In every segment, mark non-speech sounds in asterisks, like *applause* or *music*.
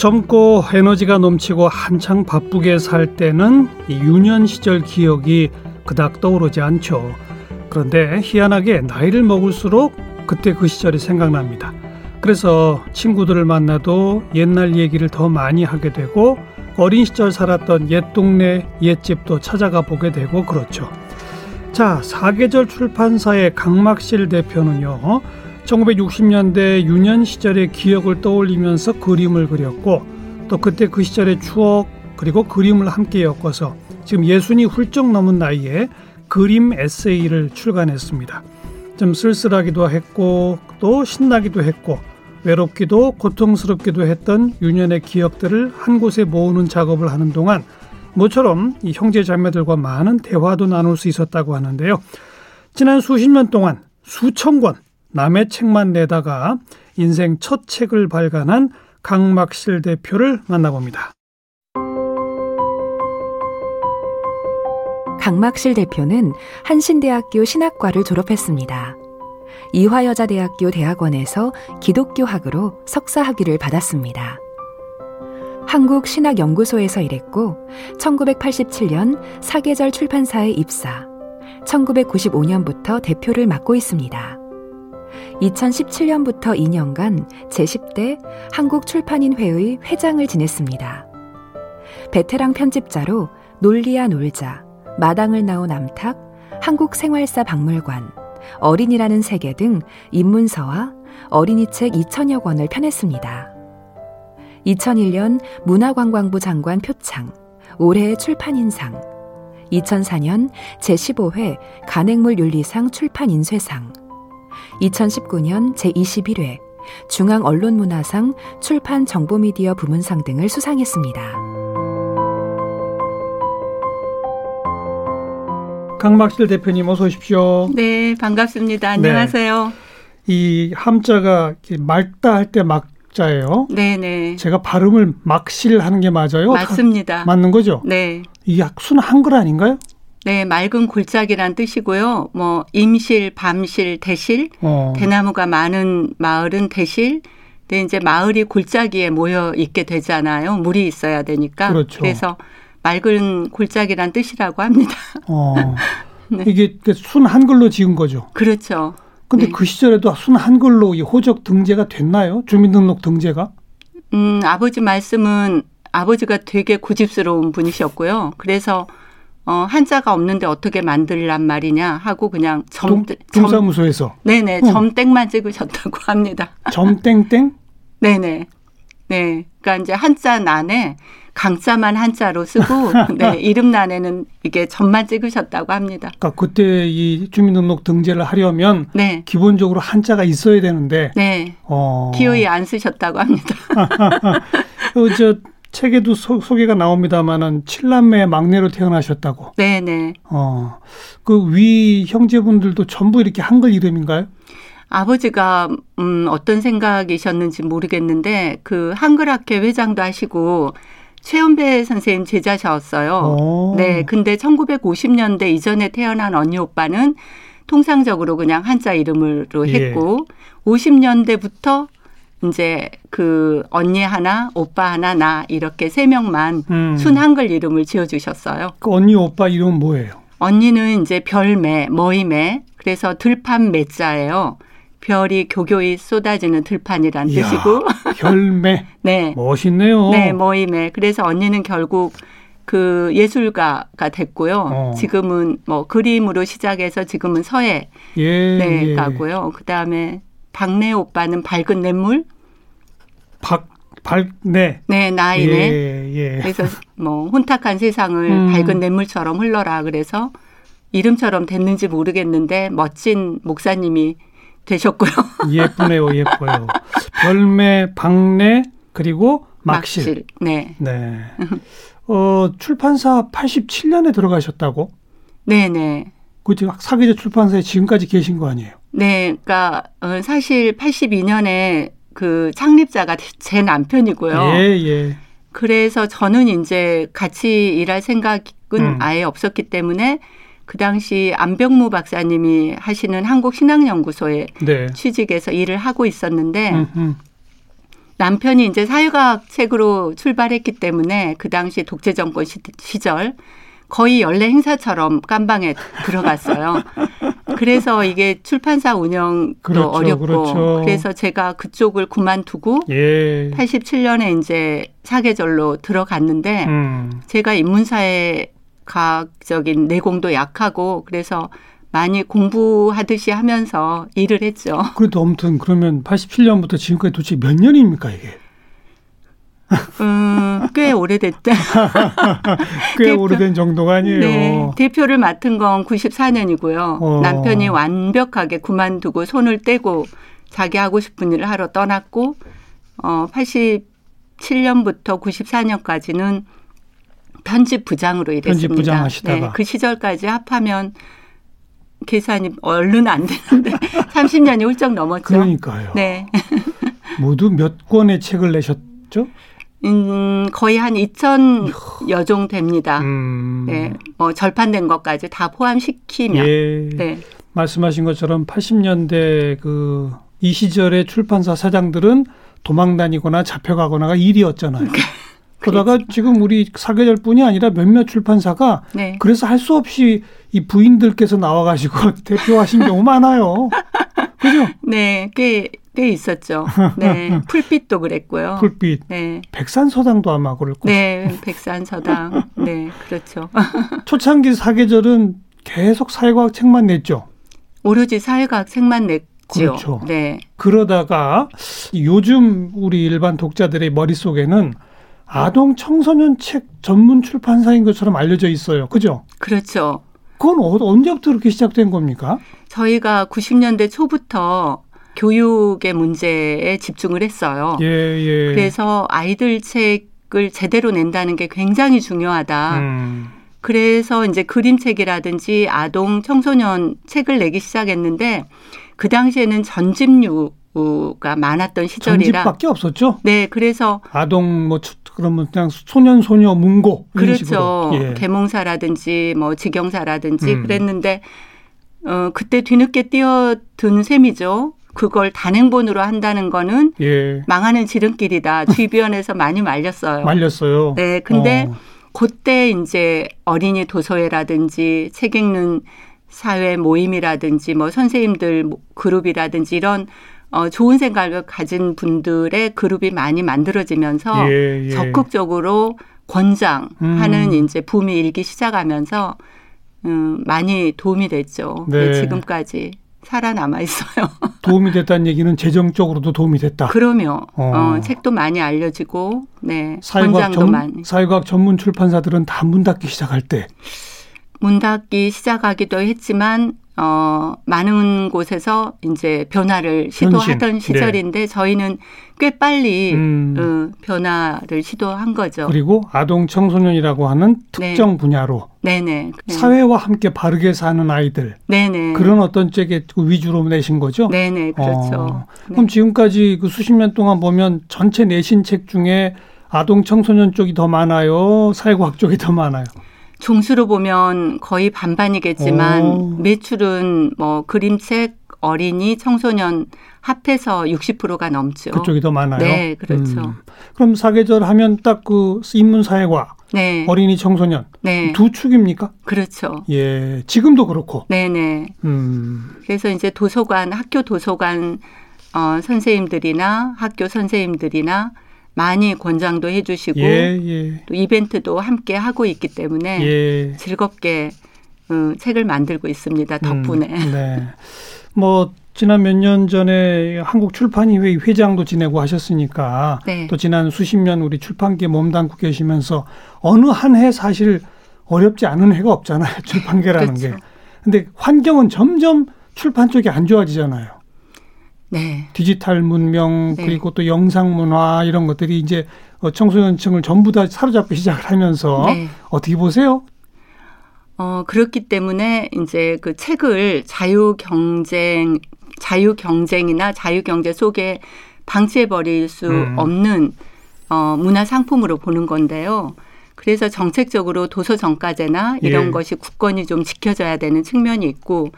젊고 에너지가 넘치고 한창 바쁘게 살 때는 유년 시절 기억이 그닥 떠오르지 않죠. 그런데 희한하게 나이를 먹을수록 그때 그 시절이 생각납니다. 그래서 친구들을 만나도 옛날 얘기를 더 많이 하게 되고 어린 시절 살았던 옛 동네 옛집도 찾아가 보게 되고 그렇죠. 자, 사계절 출판사의 강막실 대표는요. 1960년대 유년 시절의 기억을 떠올리면서 그림을 그렸고 또 그때 그 시절의 추억 그리고 그림을 함께 엮어서 지금 예순이 훌쩍 넘은 나이에 그림 에세이를 출간했습니다. 좀 쓸쓸하기도 했고 또 신나기도 했고 외롭기도 고통스럽기도 했던 유년의 기억들을 한 곳에 모으는 작업을 하는 동안 모처럼 이 형제 자매들과 많은 대화도 나눌 수 있었다고 하는데요. 지난 수십 년 동안 수천 권 남의 책만 내다가 인생 첫 책을 발간한 강막실 대표를 만나봅니다. 강막실 대표는 한신대학교 신학과를 졸업했습니다. 이화여자대학교 대학원에서 기독교학으로 석사학위를 받았습니다. 한국신학연구소에서 일했고 1987년 사계절 출판사에 입사, 1995년부터 대표를 맡고 있습니다. 2017년부터 2년간 제10대 한국출판인회의 회장을 지냈습니다. 베테랑 편집자로 논리야 놀자, 마당을 나온 암탉, 한국생활사 박물관, 어린이라는 세계 등 입문서와 어린이책 2천여 권을 펴냈습니다. 2001년 문화관광부 장관 표창, 올해의 출판인상, 2004년 제15회 간행물 윤리상 출판인쇄상, 2019년 제21회 중앙언론문화상 출판 정보미디어 부문상 등을 수상했습니다. 강막실 대표님 어서 오십시오. 네, 반갑습니다. 안녕하세요. 네. 이 함자가 맑다 할 때 막자예요. 네, 네. 제가 발음을 막실 하는 게 맞아요? 맞습니다. 맞는 거죠? 네. 이 약순 한글 아닌가요? 네, 맑은 골짜기란 뜻이고요. 뭐 임실, 밤실, 대실, 어. 대나무가 많은 마을은 대실. 근데 이제 마을이 골짜기에 모여 있게 되잖아요. 물이 있어야 되니까. 그렇죠. 그래서 맑은 골짜기란 뜻이라고 합니다. 어. *laughs* 네. 이게 그순 한글로 지은 거죠. 그렇죠. 근데 네. 그 시절에도 순 한글로 이 호적 등재가 됐나요? 주민등록 등재가? 음, 아버지 말씀은 아버지가 되게 고집스러운 분이셨고요. 그래서 어, 한자가 없는데 어떻게 만들란 말이냐 하고 그냥 점, 동, 동사무소에서 네네 어. 점땡만 찍으셨다고 *laughs* 합니다. 점땡땡? 네네. 네. 그러니까 이제 한자 난에 강자만 한자로 쓰고 *laughs* 네, 이름란에는 이게 점만 찍으셨다고 합니다. 그러니까 그때 이 주민등록 등재를 하려면 네. 기본적으로 한자가 있어야 되는데 네. 어. 기어이 안 쓰셨다고 합니다. *laughs* 어, 저 책에도 소, 개가 나옵니다만은 칠남매 막내로 태어나셨다고. 네네. 어. 그 위 형제분들도 전부 이렇게 한글 이름인가요? 아버지가 음 어떤 생각이셨는지 모르겠는데 그 한글학회 회장도 하시고 최은배 선생님 제자셨어요. 오. 네. 근데 1950년대 이전에 태어난 언니 오빠는 통상적으로 그냥 한자 이름으로 예. 했고 예. 50년대부터 이제 그 언니 하나, 오빠 하나, 나 이렇게 세 명만 음. 순 한글 이름을 지어 주셨어요. 그 언니 오빠 이름은 뭐예요? 언니는 이제 별매, 머이매. 그래서 들판 매자예요. 별이 교교히 쏟아지는 들판이란 이야, 뜻이고. *laughs* 별매. 네. 멋있네요. 네, 모임에. 그래서 언니는 결국 그 예술가가 됐고요. 어. 지금은 뭐 그림으로 시작해서 지금은 서예 예, 네, 예. 가고요. 그다음에 박래 오빠는 밝은 냇물. 박 밝네. 네, 나이네. 예, 예. 그래서 뭐 혼탁한 세상을 음. 밝은 냇물처럼 흘러라 그래서 이름처럼 됐는지 모르겠는데 멋진 목사님이 되셨고요. *laughs* 예쁘네요, 예뻐요. 별매, 박내 그리고 막실. 막실. 네. 네. 어, 출판사 87년에 들어가셨다고? 네네. 그죠 사계절 출판사에 지금까지 계신 거 아니에요? 네, 그러니까 어, 사실 82년에 그 창립자가 제 남편이고요. 예, 예. 그래서 저는 이제 같이 일할 생각은 음. 아예 없었기 때문에 그 당시 안병무 박사님이 하시는 한국신앙연구소에 네. 취직해서 일을 하고 있었는데 음흠. 남편이 이제 사회과학 책으로 출발했기 때문에 그 당시 독재 정권 시절 거의 연례 행사처럼 깜방에 들어갔어요. 그래서 이게 출판사 운영도 그렇죠, 어렵고 그렇죠. 그래서 제가 그쪽을 그만두고 예. 87년에 이제 사계절로 들어갔는데 음. 제가 인문사회 과학적인 내공도 약하고 그래서 많이 공부하듯이 하면서 일을 했죠. 그래도 아무튼 그러면 87년부터 지금까지 도대체 몇 년입니까 이게? 음, 꽤 오래됐다. *laughs* 꽤 대표, 오래된 정도가 아니에요. 네, 대표를 맡은 건 94년이고요. 어. 남편이 완벽하게 그만두고 손을 떼고 자기 하고 싶은 일을 하러 떠났고 어, 87년부터 94년까지는 편집 부장으로 일했습니다. 편집 부장 하시다가. 네, 그 시절까지 합하면 계산이 얼른 안 되는데 *laughs* 30년이 훌쩍 넘었죠. 그러니까요. 네. 모두 몇 권의 책을 내셨죠? 음, 거의 한 2천여 종 됩니다. 음. 네. 뭐 절판된 것까지 다 포함시키면. 예. 네. 말씀하신 것처럼 80년대 그 이 시절의 출판사 사장들은 도망 다니거나 잡혀가거나가 일이었잖아요. *laughs* 그러다가 지금 우리 사계절 뿐이 아니라 몇몇 출판사가 네. 그래서 할 수 없이 이 부인들께서 나와가지고 *laughs* 대표하신 경우 많아요. 그죠? 네, 꽤, 꽤 있었죠. 네. *laughs* 풀빛도 그랬고요. 풀빛. 네. 백산서당도 아마 그랬고. 네, 백산서당. *laughs* 네, 그렇죠. *laughs* 초창기 사계절은 계속 사회과학 책만 냈죠. 오로지 사회과학 책만 냈죠. 그렇죠. 네. 그러다가 요즘 우리 일반 독자들의 머릿속에는 아동 청소년 책 전문 출판사인 것처럼 알려져 있어요. 그죠? 그렇죠. 그건 어, 언제부터 그렇게 시작된 겁니까? 저희가 90년대 초부터 교육의 문제에 집중을 했어요. 예, 예. 그래서 아이들 책을 제대로 낸다는 게 굉장히 중요하다. 음. 그래서 이제 그림책이라든지 아동 청소년 책을 내기 시작했는데 그 당시에는 전집류 가 많았던 시절이라 전집밖에 없었죠. 네, 그래서 아동 뭐 그러면 그냥 소년 소녀 문고 그렇죠. 예. 계몽사라든지 뭐 직영사라든지 음. 그랬는데 어 그때 뒤늦게 뛰어든 셈이죠. 그걸 단행본으로 한다는 거는 예. 망하는 지름길이다. 주변에서 많이 말렸어요. 말렸어요. 네, 근데 어. 그때 이제 어린이 도서회라든지 책 읽는 사회 모임이라든지 뭐 선생님들 그룹이라든지 이런 어, 좋은 생각을 가진 분들의 그룹이 많이 만들어지면서 예, 예. 적극적으로 권장하는 음. 이제 붐이 일기 시작하면서 음, 많이 도움이 됐죠. 네. 지금까지 살아남아 있어요. *laughs* 도움이 됐다는 얘기는 재정적으로도 도움이 됐다. 그러면 어. 어, 책도 많이 알려지고, 네, 사회과학 전, 많이. 사회과학 전문 출판사들은 다 문 닫기 시작할 때. 문 닫기 시작하기도 했지만 어, 많은 곳에서 이제 변화를 시도하던 현실. 시절인데 네. 저희는 꽤 빨리 음. 어, 변화를 시도한 거죠. 그리고 아동 청소년이라고 하는 특정 네. 분야로 네네. 사회와 함께 바르게 사는 아이들 네네. 그런 어떤 쪽에 위주로 내신 거죠. 네네 그렇죠. 어, 그럼 네. 지금까지 그 수십 년 동안 보면 전체 내신 책 중에 아동 청소년 쪽이 더 많아요, 사회과학 쪽이 더 많아요. 종수로 보면 거의 반반이겠지만 오. 매출은 뭐 그림책, 어린이, 청소년 합해서 60%가 넘죠. 그쪽이 더 많아요. 네, 그렇죠. 음. 그럼 사계절 하면 딱 그 인문사회과, 네. 어린이, 청소년 네. 두 축입니까? 그렇죠. 예, 지금도 그렇고. 네 네. 음. 그래서 이제 도서관, 학교 도서관 어, 선생님들이나 학교 선생님들이나 많이 권장도 해주시고 예, 예. 또 이벤트도 함께 하고 있기 때문에 예. 즐겁게 어, 책을 만들고 있습니다. 덕분에. 음, 네. 뭐 지난 몇 년 전에 한국 출판의회 회장도 지내고 하셨으니까 네. 또 지난 수십 년 우리 출판계에 몸담고 계시면서 어느 한 해 사실 어렵지 않은 해가 없잖아요. *laughs* 출판계라는 그렇죠. 게. 근데 환경은 점점 출판 쪽이 안 좋아지잖아요. 네. 디지털 문명 네. 그리고 또 영상 문화 이런 것들이 이제 어, 청소년층을 전부 다 사로잡기 *laughs* 시작을 하면서 네. 어떻게 보세요? 어, 그렇기 때문에 이제 그 책을 자유 경쟁, 자유 경쟁이나 자유 경제 속에 방치해 버릴 수 음. 없는 어, 문화 상품으로 보는 건데요. 그래서 정책적으로 도서 정가제나 이런 예. 것이 국권이 좀 지켜져야 되는 측면이 있고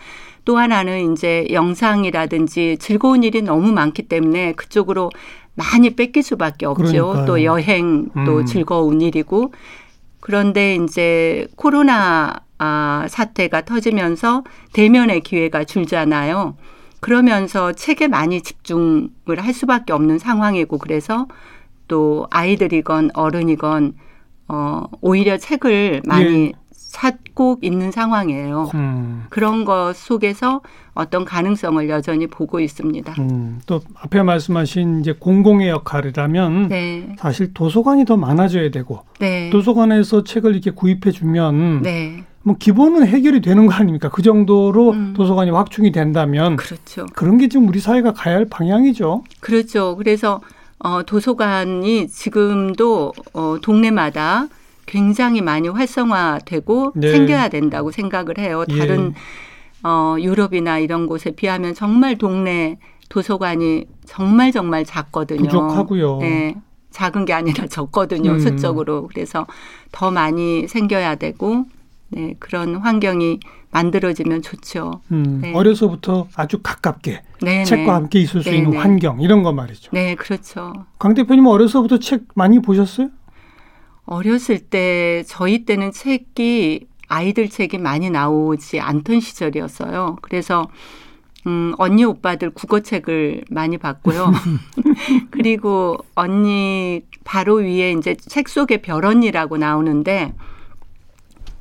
또 하나는 이제 영상이라든지 즐거운 일이 너무 많기 때문에 그쪽으로 많이 뺏길 수밖에 없죠. 그러니까요. 또 여행 또 음. 즐거운 일이고 그런데 이제 코로나 아, 사태가 터지면서 대면의 기회가 줄잖아요. 그러면서 책에 많이 집중을 할 수밖에 없는 상황이고 그래서 또 아이들이건 어른이건 어 오히려 책을 많이 예. 찾고 있는 상황이에요. 음. 그런 것 속에서 어떤 가능성을 여전히 보고 있습니다. 음, 또 앞에 말씀하신 이제 공공의 역할이라면 네. 사실 도서관이 더 많아져야 되고 네. 도서관에서 책을 이렇게 구입해 주면 네. 뭐 기본은 해결이 되는 거 아닙니까? 그 정도로 음. 도서관이 확충이 된다면 그렇죠. 그런 게 지금 우리 사회가 가야 할 방향이죠. 그렇죠. 그래서 어, 도서관이 지금도 어, 동네마다 굉장히 많이 활성화되고 네. 생겨야 된다고 생각을 해요. 예. 다른 예. 어, 유럽이나 이런 곳에 비하면 정말 동네 도서관이 정말 정말 작거든요. 부족하고요. 네. 작은 게 아니라 적거든요. 음. 수적으로. 그래서 더 많이 생겨야 되고 네, 그런 환경이 만들어지면 좋죠. 음, 네. 어려서부터 아주 가깝게 네네. 책과 네. 함께 있을 수 네네. 있는 네. 환경 이런 거 말이죠. 네, 그렇죠. 강 대표님 어려서부터 책 많이 보셨어요? 어렸을 때 저희 때는 책이 아이들 책이 많이 나오지 않던 시절이었어요. 그래서 음, 언니 오빠들 국어책을 많이 봤고요. *laughs* 그리고 언니 바로 위에 이제 책 속에 별언니라고 나오는데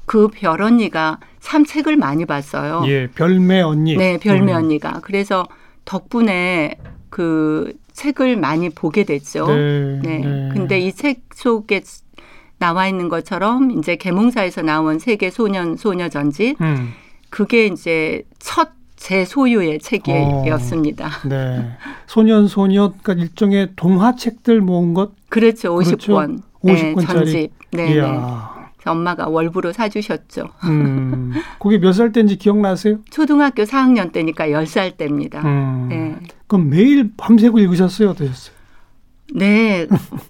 그 별언니가 참 책을 많이 봤어요. 예, 별매 언니. 네, 별매 음. 언니가. 그래서 덕분에 그 책을 많이 보게 됐죠. 네. 네. 네. 근데 이 책 속에 나와 있는 것처럼 이제 개몽사에서 나온 세계 소년 소녀 전집 음. 그게 이제 첫 제 소유의 책이었습니다. 어, 네. 소년 소녀 그러니까 일종의 동화책들 모은 것 그렇죠. 50권. 그렇죠? 50권짜리. 네, 전집. 네. 이야. 엄마가 월부로 사주셨죠. 음, 그게 몇 살 때인지 기억나세요? 초등학교 4학년 때니까 10살 때입니다. 음, 네. 그럼 매일 밤새고 읽으셨어요? 어떠셨어요? 네,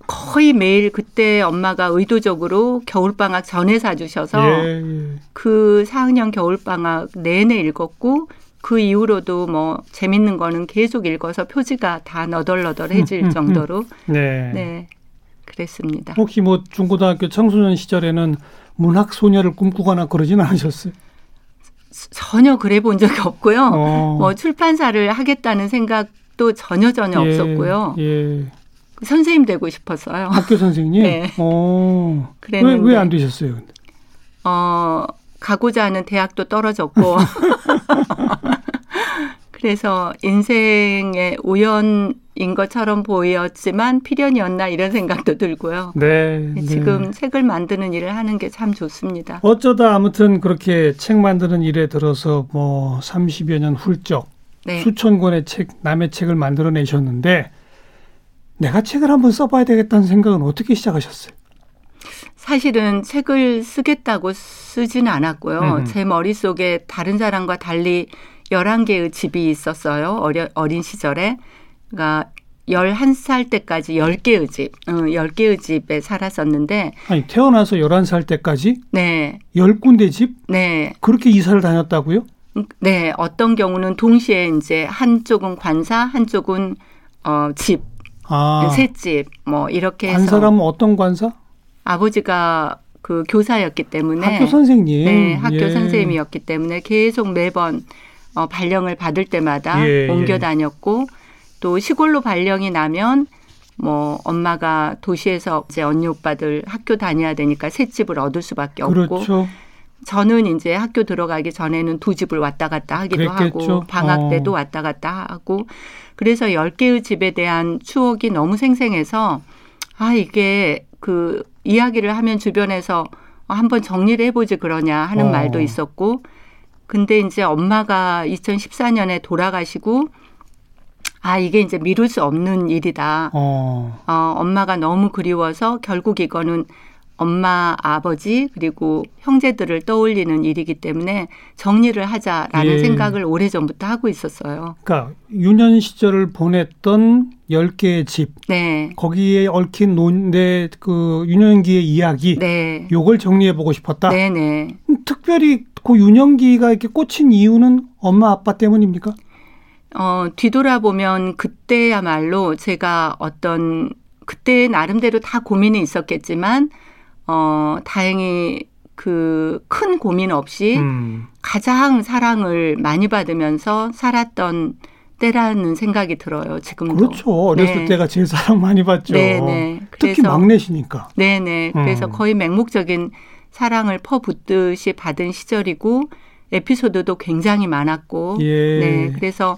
거의 매일 그때 엄마가 의도적으로 겨울방학 전에 사주셔서 예, 예. 그 4학년 겨울방학 내내 읽었고 그 이후로도 뭐 재밌는 거는 계속 읽어서 표지가 다 너덜너덜해질 음, 음, 음. 정도로 네. 네. 그랬습니다. 혹시 뭐 중고등학교 청소년 시절에는 문학 소녀를 꿈꾸거나 그러지는 않으셨어요? 전혀 그래 본 적이 없고요. 어. 뭐 출판사를 하겠다는 생각도 전혀 전혀 예, 없었고요. 예. 선생님 되고 싶었어요. 학교 선생님? *laughs* 네. 어. 그랬는데 왜왜 안 되셨어요? 어 가고자 하는 대학도 떨어졌고 *laughs* 그래서 인생의 우연인 것처럼 보였지만 필연이었나 이런 생각도 들고요. 네, 네. 지금 네. 책을 만드는 일을 하는 게 참 좋습니다. 어쩌다 아무튼 그렇게 책 만드는 일에 들어서 뭐 30여 년 훌쩍 네. 수천 권의 책, 남의 책을 만들어내셨는데 내가 책을 한번 써봐야 되겠다는 생각은 어떻게 시작하셨어요? 사실은 책을 쓰겠다고 쓰지는 않았고요. 음흠. 제 머릿속에 다른 사람과 달리 11개의 집이 있었어요. 어려, 어린 시절에. 그러니까 11살 때까지 10개의 집, 어, 10개의 집에 살았었는데. 아니, 태어나서 11살 때까지? 네. 10군데 집? 네. 그렇게 이사를 다녔다고요? 음, 네. 어떤 경우는 동시에 이제 한쪽은 관사, 한쪽은 어, 집, 아. 셋집, 뭐, 이렇게 해서. 관사라면 어떤 관사? 아버지가 그 교사였기 때문에. 학교 선생님. 네. 학교 예. 선생님이었기 때문에 계속 매번 어, 발령을 받을 때마다 예, 예. 옮겨 다녔고 또 시골로 발령이 나면 뭐 엄마가 도시에서 이제 언니 오빠들 학교 다녀야 되니까 새 집을 얻을 수밖에 없고 그렇죠. 저는 이제 학교 들어가기 전에는 두 집을 왔다 갔다 하기도 그랬겠죠. 하고 방학 때도 어. 왔다 갔다 하고 그래서 열개의 집에 대한 추억이 너무 생생해서 아 이게 그 이야기를 하면 주변에서 한번 정리를 해보지 그러냐 하는 어. 말도 있었고 근데 이제 엄마가 2014년에 돌아가시고 아 이게 이제 미룰 수 없는 일이다. 어. 어 엄마가 너무 그리워서 결국 이거는 엄마, 아버지 그리고 형제들을 떠올리는 일이기 때문에 정리를 하자라는 예. 생각을 오래전부터 하고 있었어요. 그러니까 유년 시절을 보냈던 10개의 집 네. 거기에 얽힌 논대 그 유년기의 이야기 네. 요걸 정리해 보고 싶었다. 네, 네. 음, 특별히 그 유년기가 이렇게 꽂힌 이유는 엄마 아빠 때문입니까? 어, 뒤돌아보면 그때야말로 제가 어떤 그때 나름대로 다 고민이 있었겠지만 어, 다행히 그 큰 고민 없이 음. 가장 사랑을 많이 받으면서 살았던 때라는 생각이 들어요. 지금도. 그렇죠. 어렸을 네. 때가 제일 사랑 많이 받죠. 네, 네. 특히 막내시니까. 네네. 그래서 음. 거의 맹목적인 사랑을 퍼붓듯이 받은 시절이고 에피소드도 굉장히 많았고. 예. 네. 그래서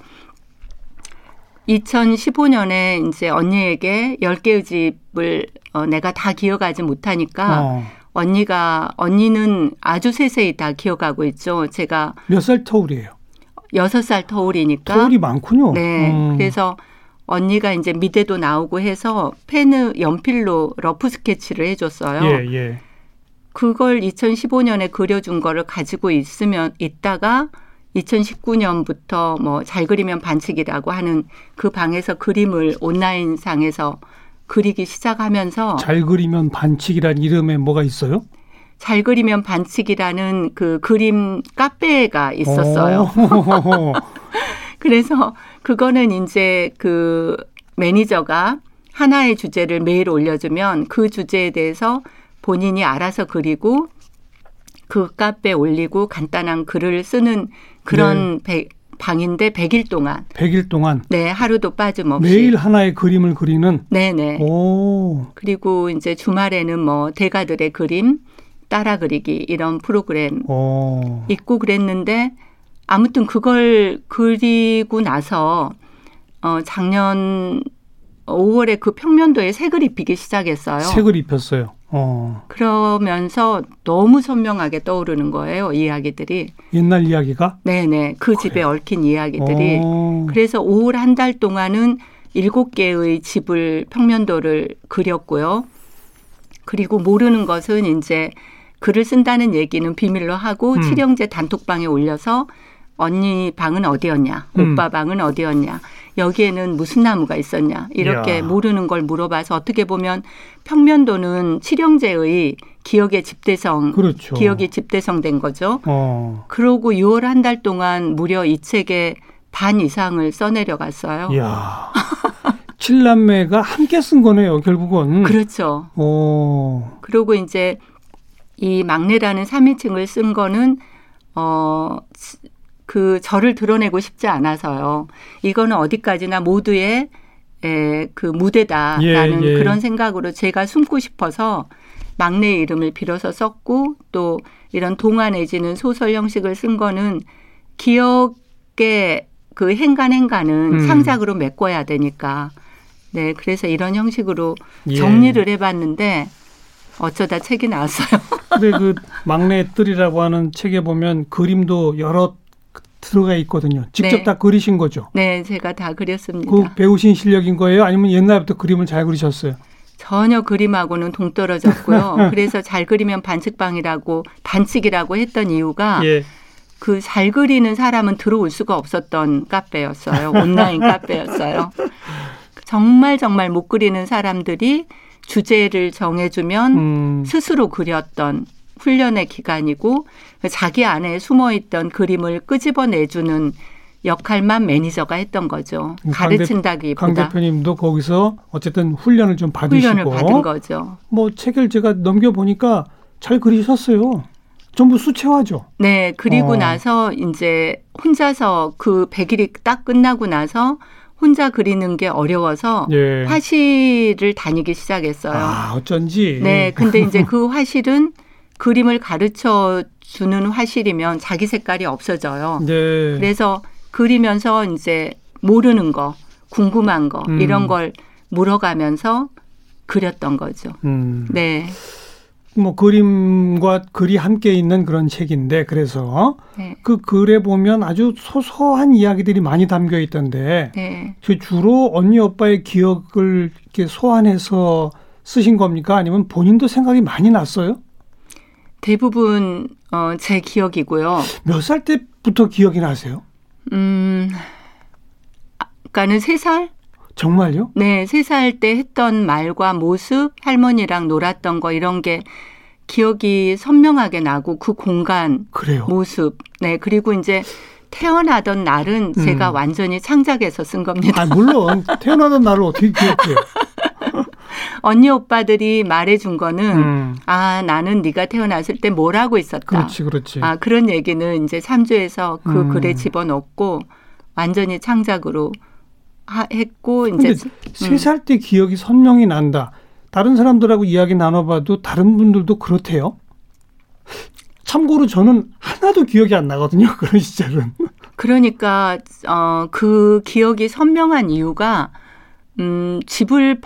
2015년에 이제 언니에게 10개의 집을 어, 내가 다 기억하지 못하니까 어. 언니가 언니는 아주 세세히 다 기억하고 있죠. 제가 몇 살 터울이에요? 여섯 살 터울이니까. 터울이 많군요. 네. 음. 그래서 언니가 이제 미대도 나오고 해서 펜을 연필로 러프 스케치를 해줬어요. 예, 예. 그걸 2015년에 그려준 거를 가지고 있으면 있다가 2019년부터 뭐 잘 그리면 반칙이라고 하는 그 방에서 그림을 온라인 상에서 그리기 시작하면서 잘, 잘 그리면 반칙이란 이름에 뭐가 있어요? 그리면 반칙이라는 그 그림 카페가 있었어요. 오. *laughs* 그래서 그거는 이제 그 매니저가 하나의 주제를 매일 올려주면 그 주제에 대해서 본인이 알아서 그리고 그 카페에 올리고 간단한 글을 쓰는 그런 배- 방인데 100일 동안 100일 동안 네 하루도 빠짐없이 매일 하나의 그림을 그리는 네네 오. 그리고 이제 주말에는 뭐 대가들의 그림 따라 그리기 이런 프로그램 오. 있고 그랬는데 아무튼 그걸 그리고 나서 어 작년 5월에 그 평면도에 색을 입히기 시작했어요. 색을 입혔어요. 어. 그러면서 너무 선명하게 떠오르는 거예요, 이야기들이. 옛날 이야기가 네네. 그 집에 그래요? 얽힌 이야기들이. 오. 그래서 5월 한 달 동안은 일곱 개의 집을 평면도를 그렸고요. 그리고 모르는 것은 이제 글을 쓴다는 얘기는 비밀로 하고 음. 칠형제 단톡방에 올려서 언니 방은 어디였냐, 음. 오빠 방은 어디였냐, 여기에는 무슨 나무가 있었냐 이렇게 이야. 모르는 걸 물어봐서 어떻게 보면 평면도는 칠형제의 기억의 집대성, 그렇죠. 기억이 집대성된 거죠. 어. 그러고 6월 한 달 동안 무려 이 책에 반 이상을 써내려갔어요. 이야. 칠남매가 함께 쓴 거네요, 결국은. 그렇죠. 오. 그리고 이제 이 막내라는 3인칭을 쓴 거는 어, 그 저를 드러내고 싶지 않아서요. 이거는 어디까지나 모두의 에, 그 무대다라는 예, 예. 그런 생각으로 제가 숨고 싶어서 막내 이름을 빌어서 썼고 또 이런 동화 내지는 소설 형식을 쓴 거는 기억의 그 행간 행간은 음. 상작으로 메꿔야 되니까 네 그래서 이런 형식으로 예. 정리를 해봤는데 어쩌다 책이 나왔어요. 근데 그 막내 뜰이라고 하는 책에 보면 그림도 여러 들어가 있거든요. 직접 네. 다 그리신 거죠. 네, 제가 다 그렸습니다. 그 배우신 실력인 거예요? 아니면 옛날부터 그림을 잘 그리셨어요? 전혀 그림하고는 동떨어졌고요. *laughs* 그래서 잘 그리면 반칙방이라고 반칙이라고 했던 이유가 예. 그잘 그리는 사람은 들어올 수가 없었던 카페였어요. 온라인 *laughs* 카페였어요. 정말 정말 못 그리는 사람들이 주제를 정해주면 음. 스스로 그렸던 훈련의 기간이고 자기 안에 숨어 있던 그림을 끄집어내주는 역할만 매니저가 했던 거죠. 강 대- 강 가르친다기보다 대표님도 거기서 어쨌든 훈련을 좀 받으시고 훈련을 받은 거죠. 뭐 책을 제가 넘겨 보니까 잘 그리셨어요. 전부 수채화죠. 네, 그리고 어. 나서 이제 혼자서 그 100일이 딱 끝나고 나서 혼자 그리는 게 어려워서 예. 화실을 다니기 시작했어요. 아 어쩐지. 네, 근데 이제 *laughs* 그 화실은 그림을 가르쳐 주는 화실이면 자기 색깔이 없어져요. 네. 그래서 그리면서 이제 모르는 거, 궁금한 거 음. 이런 걸 물어가면서 그렸던 거죠. 음. 네. 뭐 그림과 글이 함께 있는 그런 책인데 그래서 네. 그 글에 보면 아주 소소한 이야기들이 많이 담겨 있던데 네. 그 주로 언니 오빠의 기억을 이렇게 소환해서 쓰신 겁니까? 아니면 본인도 생각이 많이 났어요? 대부분 어, 제 기억이고요. 몇 살 때부터 기억이 나세요? 음, 아까는 세 살? 정말요? 네, 세 살 때 했던 말과 모습, 할머니랑 놀았던 거 이런 게 기억이 선명하게 나고 그 공간, 그래요. 모습, 네 그리고 이제 태어나던 날은 음. 제가 완전히 창작해서 쓴 겁니다. 아 물론 태어나던 날을 어떻게 기억해요? *laughs* *laughs* 언니 오빠들이 말해준 거는 음, 아 나는 네가 태어났을 때 뭘 하고 있었다. 그렇지, 그렇지. 아 그런 얘기는 이제 삼주에서 그 음. 글에 집어넣고 완전히 창작으로 하, 했고 이제 세살 때 기억이 선명히 난다. 다른 사람들하고 이야기 나눠봐도 다른 분들도 그렇대요. 참고로 저는 하나도 기억이 안 나거든요. *laughs* 그런 시절은. 그러니까 어 그 기억이 선명한 이유가 음 집을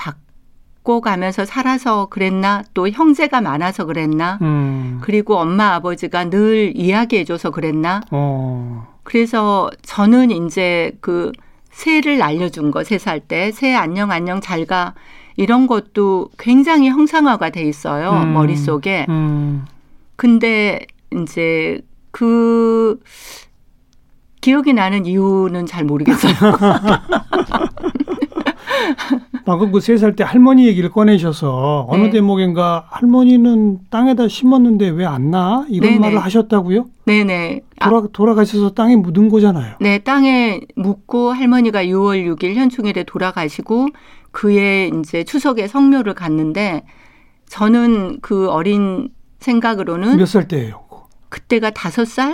바꿔 가면서 살아서 그랬나? 또 형제가 많아서 그랬나? 음, 그리고 엄마 아버지가 늘 이야기해줘서 그랬나? 어, 그래서 저는 이제 그 새를 알려준 거 세 살 때. 새 안녕 안녕 잘 가. 이런 것도 굉장히 형상화가 돼 있어요 음. 머릿속에. 음, 근데 이제 그 기억이 나는 이유는 잘 모르겠어요. *laughs* 방금 그 세 살 때 할머니 얘기를 꺼내셔서 어느 네. 대목인가 할머니는 땅에다 심었는데 왜 안 나? 이런 네네. 말을 하셨다고요? 네네. 아, 돌아, 돌아가셔서 땅에 묻은 거잖아요. 네, 땅에 묻고 할머니가 6월 6일 현충일에 돌아가시고 그해 이제 추석에 성묘를 갔는데 저는 그 어린 생각으로는 몇 살 때예요? 그때가 다섯 살?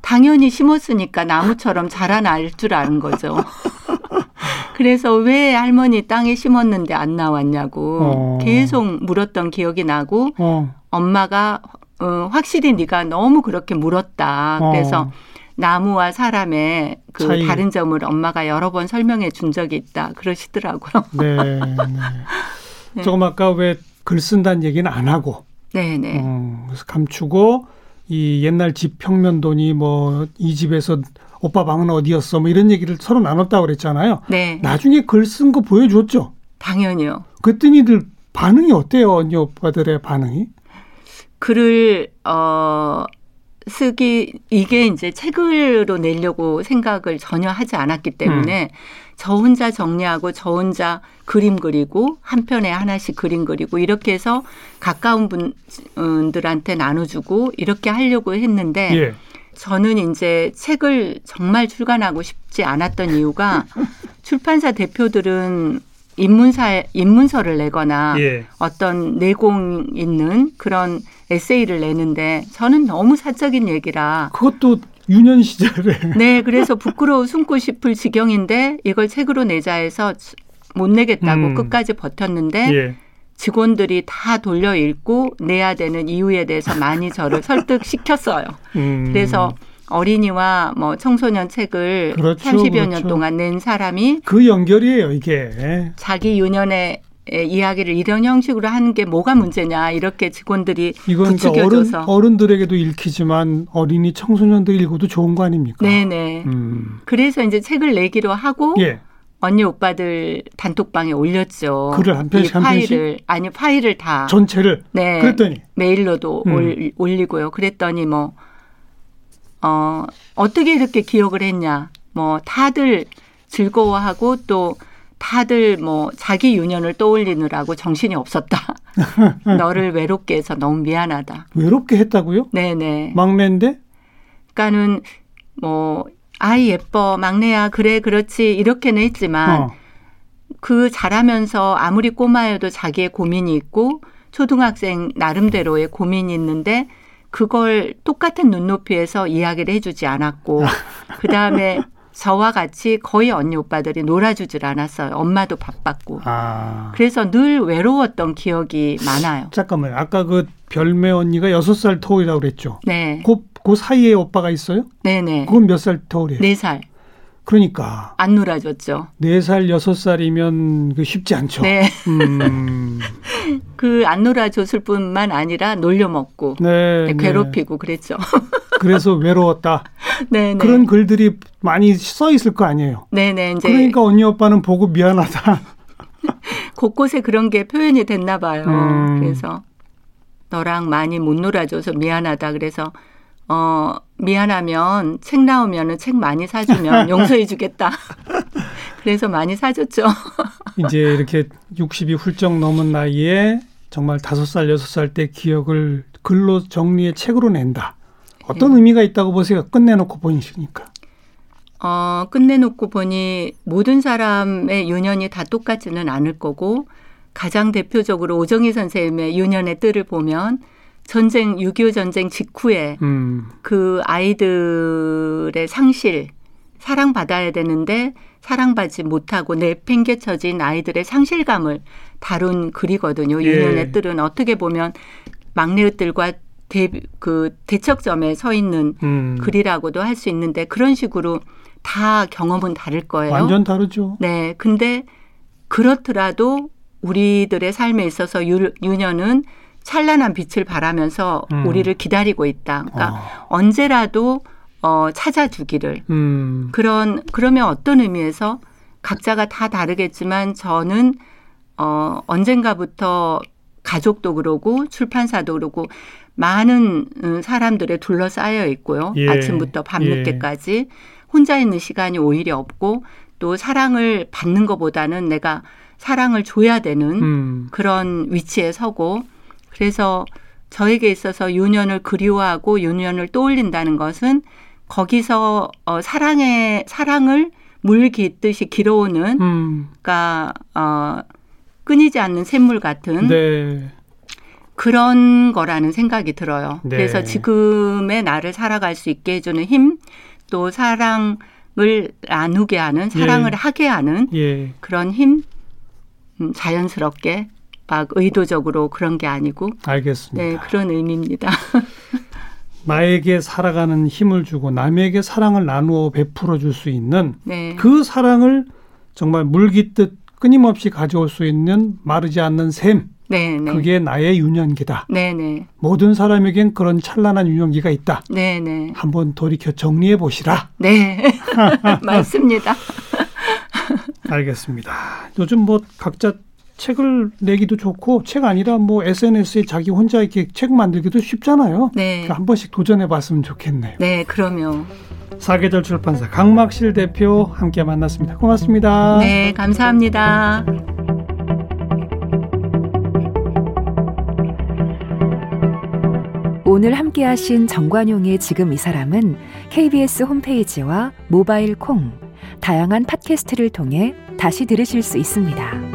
당연히 심었으니까 나무처럼 자라날 줄 아는 거죠. *laughs* 그래서 왜 할머니 땅에 심었는데 안 나왔냐고 어. 계속 물었던 기억이 나고 어, 엄마가 어, 확실히 네가 너무 그렇게 물었다. 어. 그래서 나무와 사람의 그 차이. 다른 점을 엄마가 여러 번 설명해 준 적이 있다. 그러시더라고요. 네, 네. *laughs* 네. 조금 아까 왜 글 쓴다는 얘기는 안 하고 네네. 어, 그래서 감추고 이 옛날 집 평면도니 뭐이 집에서 오빠 방은 어디였어 뭐 이런 얘기를 서로 나눴다고 그랬잖아요. 네. 나중에 글 쓴 거 보여줬죠. 당연히요. 그랬더니들 반응이 어때요? 언니 오빠들의 반응이? 글을 어 쓰기 이게 이제 책으로 내려고 생각을 전혀 하지 않았기 때문에 저 혼자 정리하고 저 혼자 그림 그리고 한 편에 하나씩 그림 그리고 이렇게 해서 가까운 분들한테 나눠주고 이렇게 하려고 했는데 예. 저는 이제 책을 정말 출간하고 싶지 않았던 이유가 *laughs* 출판사 대표들은 입문사 인문서를 내거나 예. 어떤 내공 있는 그런 에세이를 내는데 저는 너무 사적인 얘기라 그것도 유년 시절에 *laughs* 네 그래서 부끄러워 숨고 싶을 지경인데 이걸 책으로 내자 해서 못 내겠다고 음. 끝까지 버텼는데 예. 직원들이 다 돌려 읽고 내야 되는 이유에 대해서 많이 저를 *laughs* 설득시켰어요. 음. 그래서 어린이와 뭐 청소년 책을 그렇죠, 30여 년 그렇죠. 동안 낸 사람이 그 연결이에요 이게. 자기 유년의 이야기를 이런 형식으로 하는 게 뭐가 문제냐 이렇게 직원들이 이건 그러니까 어른, 부추겨줘서 어른들에게도 읽히지만 어린이 청소년들이 읽어도 좋은 거 아닙니까? 네네 음. 그래서 이제 책을 내기로 하고 예. 언니 오빠들 단톡방에 올렸죠. 글을 한 편씩, 이한 편씩? 파일을 아니 파일을 다 전체를 네. 그랬더니 메일로도 음. 올, 올리고요. 그랬더니 뭐, 어, 어떻게 이렇게 기억을 했냐. 뭐, 다들 즐거워하고 또 다들 뭐 자기 유년을 떠올리느라고 정신이 없었다. *laughs* 너를 외롭게 해서 너무 미안하다. 외롭게 했다고요? 네네. 막내인데 그러니까는 뭐, 아이 예뻐, 막내야, 그래, 그렇지, 이렇게는 했지만 어. 그 자라면서 아무리 꼬마여도 자기의 고민이 있고 초등학생 나름대로의 고민이 있는데 그걸 똑같은 눈높이에서 이야기를 해주지 않았고 *laughs* 그 다음에 저와 같이 거의 언니 오빠들이 놀아주질 않았어요. 엄마도 바빴고 아. 그래서 늘 외로웠던 기억이 많아요. 잠깐만요. 아까 그 별매 언니가 여섯 살 터울이라고 그랬죠. 네, 그, 그 사이에 오빠가 있어요? 네네, 그건 몇 살 터울이에요? 네 살 그러니까 안 놀아줬죠. 네 살 여섯 살이면 그 쉽지 않죠. 네, 음. *laughs* 그안 놀아줬을 뿐만 아니라 놀려먹고 네, 네, 괴롭히고 그랬죠. *laughs* 그래서 외로웠다. 네, 네, 그런 글들이 많이 써 있을 거 아니에요. 네네 이제 그러니까 언니 오빠는 보고 미안하다. *laughs* 곳곳에 그런 게 표현이 됐나 봐요. 음. 그래서 너랑 많이 못 놀아줘서 미안하다. 그래서 어 미안하면 책 나오면은 책 많이 사주면 *laughs* 용서해 주겠다. *laughs* 그래서 많이 사줬죠. *laughs* 이제 이렇게 60이 훌쩍 넘은 나이에 정말 다섯 살 여섯 살때 기억을 글로 정리해 책으로 낸다. 어떤 네. 의미가 있다고 보세요? 끝내놓고 보니까. 어, 끝내놓고 보니 모든 사람의 유년이 다 똑같지는 않을 거고 가장 대표적으로 오정희 선생님의 유년의 뜰을 보면 전쟁 6.25 전쟁 직후에 음. 그 아이들의 상실 사랑받아야 되는데 사랑받지 못하고 내팽개쳐진 아이들의 상실감을 다룬 글이거든요. 예. 유년의 뜰은 어떻게 보면 막내의 뜰과 대, 그 대척점에 서 있는 음. 글이라고도 할 수 있는데 그런 식으로 다 경험은 다를 거예요. 완전 다르죠. 네. 근데 그렇더라도 우리들의 삶에 있어서 유, 유년은 찬란한 빛을 바라면서 음. 우리를 기다리고 있다. 그러니까 어. 언제라도 어, 찾아주기를. 음. 그런, 그러면 어떤 의미에서 각자가 다 다르겠지만 저는 어, 언젠가부터 가족도 그러고 출판사도 그러고 많은 음, 사람들에 둘러싸여 있고요. 예. 아침부터 밤늦게까지 예. 혼자 있는 시간이 오히려 없고 또 사랑을 받는 것보다는 내가 사랑을 줘야 되는 음. 그런 위치에 서고 그래서 저에게 있어서 유년을 그리워하고 유년을 떠올린다는 것은 거기서 어 사랑의 사랑을 물 깃듯이 길어오는 음. 그러니까 어 끊이지 않는 샘물 같은 네. 그런 거라는 생각이 들어요. 네. 그래서 지금의 나를 살아갈 수 있게 해주는 힘, 또 사랑을 나누게 하는, 사랑을 예. 하게 하는 예. 그런 힘, 음, 자연스럽게 막 의도적으로 그런 게 아니고. 알겠습니다. 네, 그런 의미입니다. *laughs* 나에게 살아가는 힘을 주고 남에게 사랑을 나누어 베풀어 줄 수 있는 네. 그 사랑을 정말 물깃듯 끊임없이 가져올 수 있는 마르지 않는 샘. 네네. 네. 그게 나의 유년기다. 네네. 네. 모든 사람에겐 그런 찬란한 유년기가 있다. 네. 한번 돌이켜 정리해 보시라. *laughs* 네. *laughs* 맞습니다. 알겠습니다. 요즘 뭐 각자 책을 내기도 좋고 책 아니라 뭐 SNS에 자기 혼자 이렇게 책 만들기도 쉽잖아요. 네. 그러니까 한 번씩 도전해 봤으면 좋겠네요. 네, 그럼요. 사계절 출판사 강막실 대표 함께 만났습니다. 고맙습니다. 네, 감사합니다. 오늘 함께 하신 정관용의 지금 이 사람은 KBS 홈페이지와 모바일 콩, 다양한 팟캐스트를 통해 다시 들으실 수 있습니다.